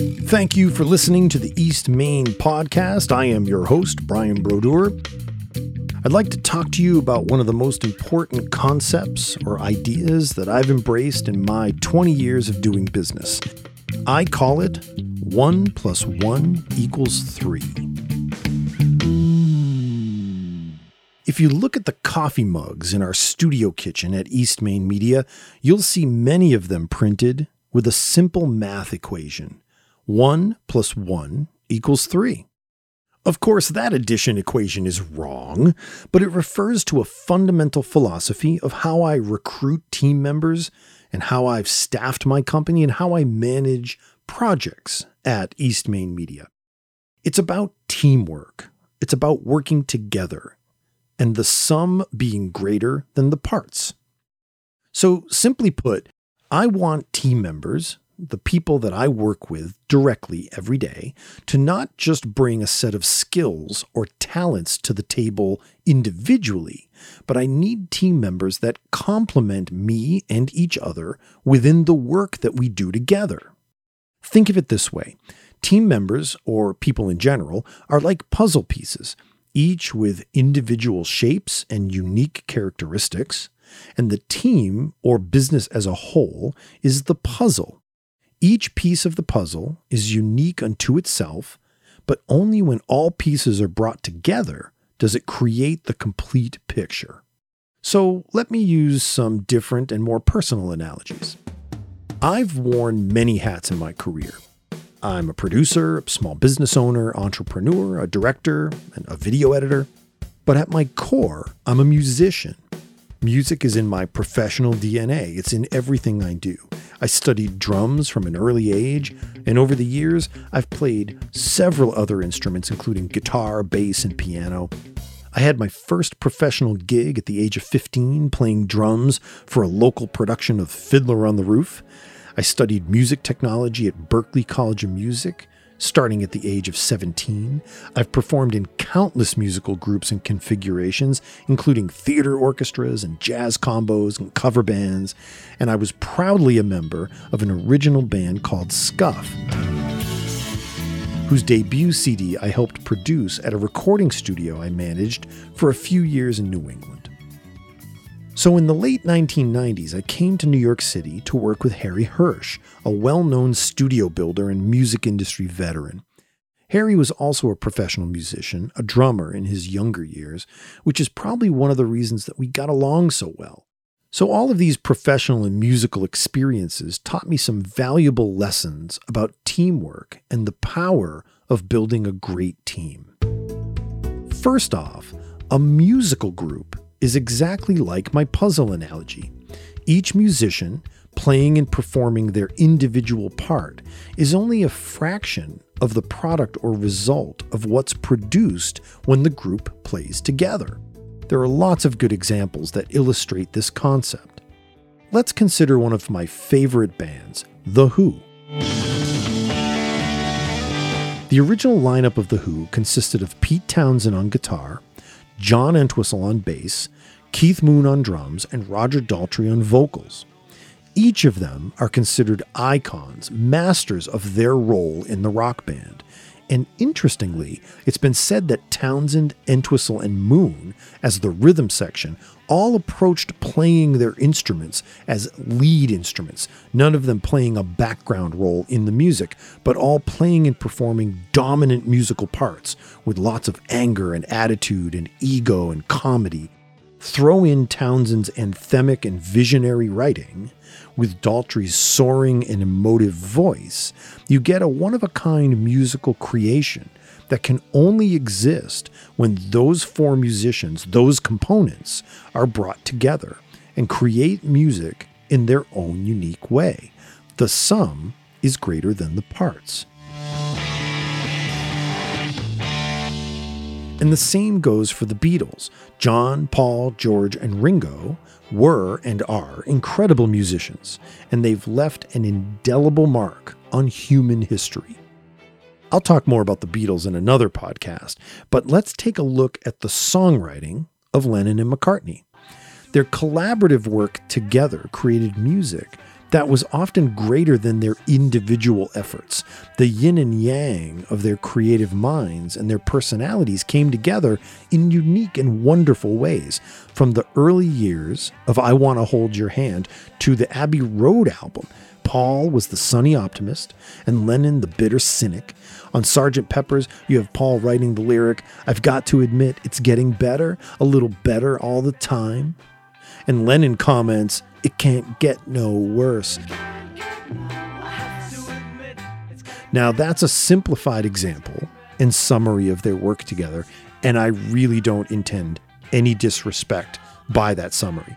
Thank you for listening to the East Main podcast. I am your host, Brian Brodeur. I'd like to talk to you about one of the most important concepts or ideas that I've embraced in my 20 years of doing business. I call it 1 plus 1 equals 3. If you look at the coffee mugs in our studio kitchen at East Main Media, you'll see many of them printed with a simple math equation 1 plus 1 equals 3. Of course, that addition equation is wrong, but it refers to a fundamental philosophy of how I recruit team members and how I've staffed my company and how I manage projects at East Main Media. It's about teamwork, it's about working together, and the sum being greater than the parts. So, simply put, I want team members, the people that I work with directly every day, to not just bring a set of skills or talents to the table individually, but I need team members that complement me and each other within the work that we do together. Think of it this way team members, or people in general, are like puzzle pieces each with individual shapes and unique characteristics, and the team or business as a whole is the puzzle. Each piece of the puzzle is unique unto itself, but only when all pieces are brought together does it create the complete picture. So let me use some different and more personal analogies. I've worn many hats in my career. I'm a producer, a small business owner, entrepreneur, a director, and a video editor. But at my core, I'm a musician. Music is in my professional DNA, it's in everything I do. I studied drums from an early age, and over the years, I've played several other instruments, including guitar, bass, and piano. I had my first professional gig at the age of 15 playing drums for a local production of Fiddler on the Roof. I studied music technology at Berklee College of Music, starting at the age of 17. I've performed in countless musical groups and configurations, including theater orchestras and jazz combos and cover bands, and I was proudly a member of an original band called Scuff, whose debut CD I helped produce at a recording studio I managed for a few years in New England. So, in the late 1990s, I came to New York City to work with Harry Hirsch, a well known studio builder and music industry veteran. Harry was also a professional musician, a drummer in his younger years, which is probably one of the reasons that we got along so well. So, all of these professional and musical experiences taught me some valuable lessons about teamwork and the power of building a great team. First off, a musical group is exactly like my puzzle analogy. Each musician, playing and performing their individual part, is only a fraction of the product or result of what's produced when the group plays together. There are lots of good examples that illustrate this concept. Let's consider one of my favorite bands, The Who. The original lineup of The Who consisted of Pete Townshend on guitar, John Entwistle on bass, Keith Moon on drums, and Roger Daltrey on vocals. Each of them are considered icons, masters of their role in the rock band. And interestingly, it's been said that Townshend, Entwistle, and Moon, as the rhythm section, all approached playing their instruments as lead instruments, none of them playing a background role in the music, but all playing and performing dominant musical parts with lots of anger and attitude and ego and comedy. Throw in Townshend's anthemic and visionary writing with Daltrey's soaring and emotive voice, you get a one of a kind musical creation that can only exist when those four musicians, those components, are brought together and create music in their own unique way. The sum is greater than the parts. And the same goes for the Beatles. John, Paul, George, and Ringo were and are incredible musicians, and they've left an indelible mark on human history. I'll talk more about the Beatles in another podcast, but let's take a look at the songwriting of Lennon and McCartney. Their collaborative work together created music that was often greater than their individual efforts. The yin and yang of their creative minds and their personalities came together in unique and wonderful ways. From the early years of I Want to Hold Your Hand to the Abbey Road album, Paul was the sunny optimist and Lennon the bitter cynic. On Sgt. Pepper's, you have Paul writing the lyric, I've got to admit it's getting better, a little better all the time. And Lennon comments, it can't get no worse. Now, that's a simplified example and summary of their work together, and I really don't intend any disrespect by that summary.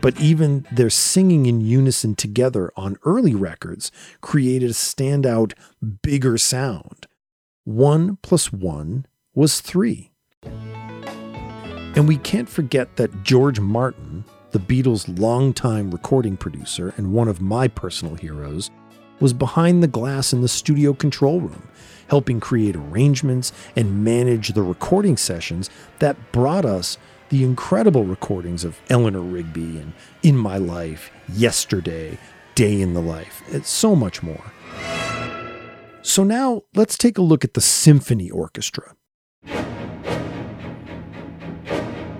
But even their singing in unison together on early records created a standout, bigger sound. One plus one was three. And we can't forget that George Martin, the Beatles' longtime recording producer and one of my personal heroes, was behind the glass in the studio control room, helping create arrangements and manage the recording sessions that brought us the incredible recordings of Eleanor Rigby and In My Life, Yesterday, Day in the Life, and so much more. So now let's take a look at the symphony orchestra.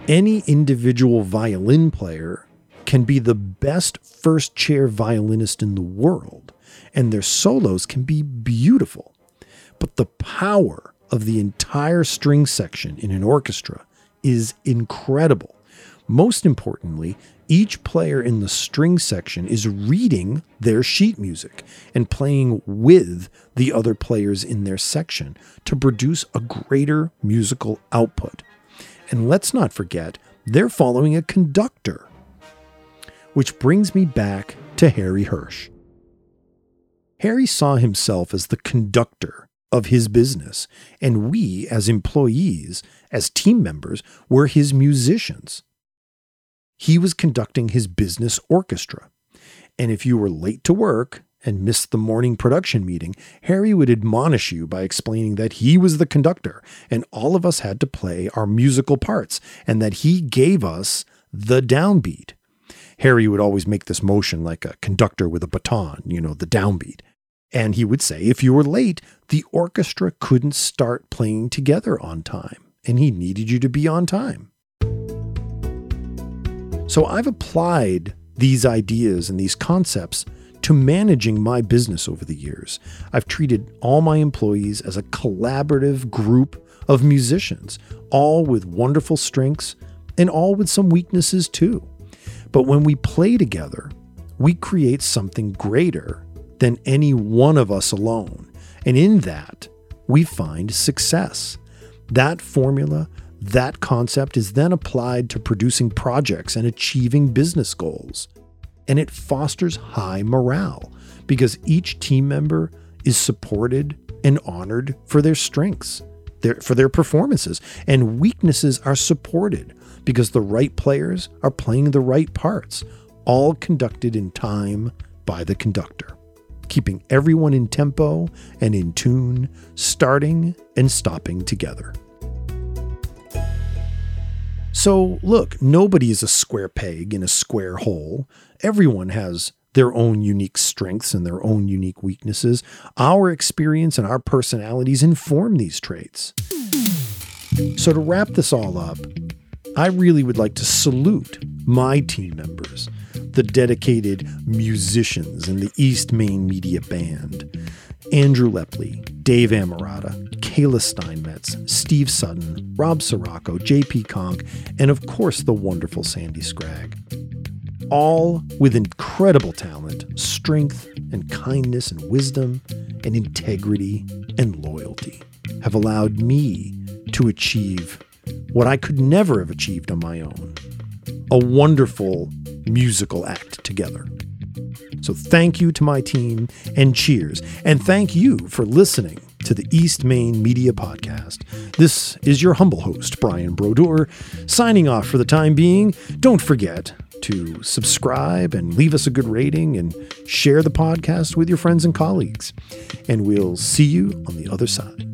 Any individual violin player can be the best first chair violinist in the world, and their solos can be beautiful. But the power of the entire string section in an orchestra is incredible. Most importantly, each player in the string section is reading their sheet music and playing with the other players in their section to produce a greater musical output. And let's not forget, they're following a conductor. Which brings me back to Harry Hirsch. Harry saw himself as the conductor of his business, and we, as employees, as team members, were his musicians. He was conducting his business orchestra. And if you were late to work, and missed the morning production meeting, Harry would admonish you by explaining that he was the conductor and all of us had to play our musical parts and that he gave us the downbeat. Harry would always make this motion like a conductor with a baton, you know, the downbeat. And he would say if you were late, the orchestra couldn't start playing together on time, and he needed you to be on time. So I've applied these ideas and these concepts to managing my business over the years. I've treated all my employees as a collaborative group of musicians, all with wonderful strengths and all with some weaknesses too. But when we play together, we create something greater than any one of us alone. And in that, we find success. That formula, that concept is then applied to producing projects and achieving business goals and it fosters high morale because each team member is supported and honored for their strengths, their, for their performances, and weaknesses are supported because the right players are playing the right parts, all conducted in time by the conductor, keeping everyone in tempo and in tune, starting and stopping together. So, look, nobody is a square peg in a square hole. Everyone has their own unique strengths and their own unique weaknesses. Our experience and our personalities inform these traits. So, to wrap this all up, I really would like to salute my team members, the dedicated musicians in the East Main Media Band Andrew Lepley, Dave Amarata, Kayla Steinmetz, Steve Sutton, Rob Sirocco, JP Conk, and of course the wonderful Sandy Scragg. All with incredible talent, strength, and kindness, and wisdom, and integrity, and loyalty have allowed me to achieve what I could never have achieved on my own a wonderful musical act together. So thank you to my team and cheers. And thank you for listening to the East Main Media Podcast. This is your humble host, Brian Brodeur, signing off for the time being. Don't forget to subscribe and leave us a good rating and share the podcast with your friends and colleagues. And we'll see you on the other side.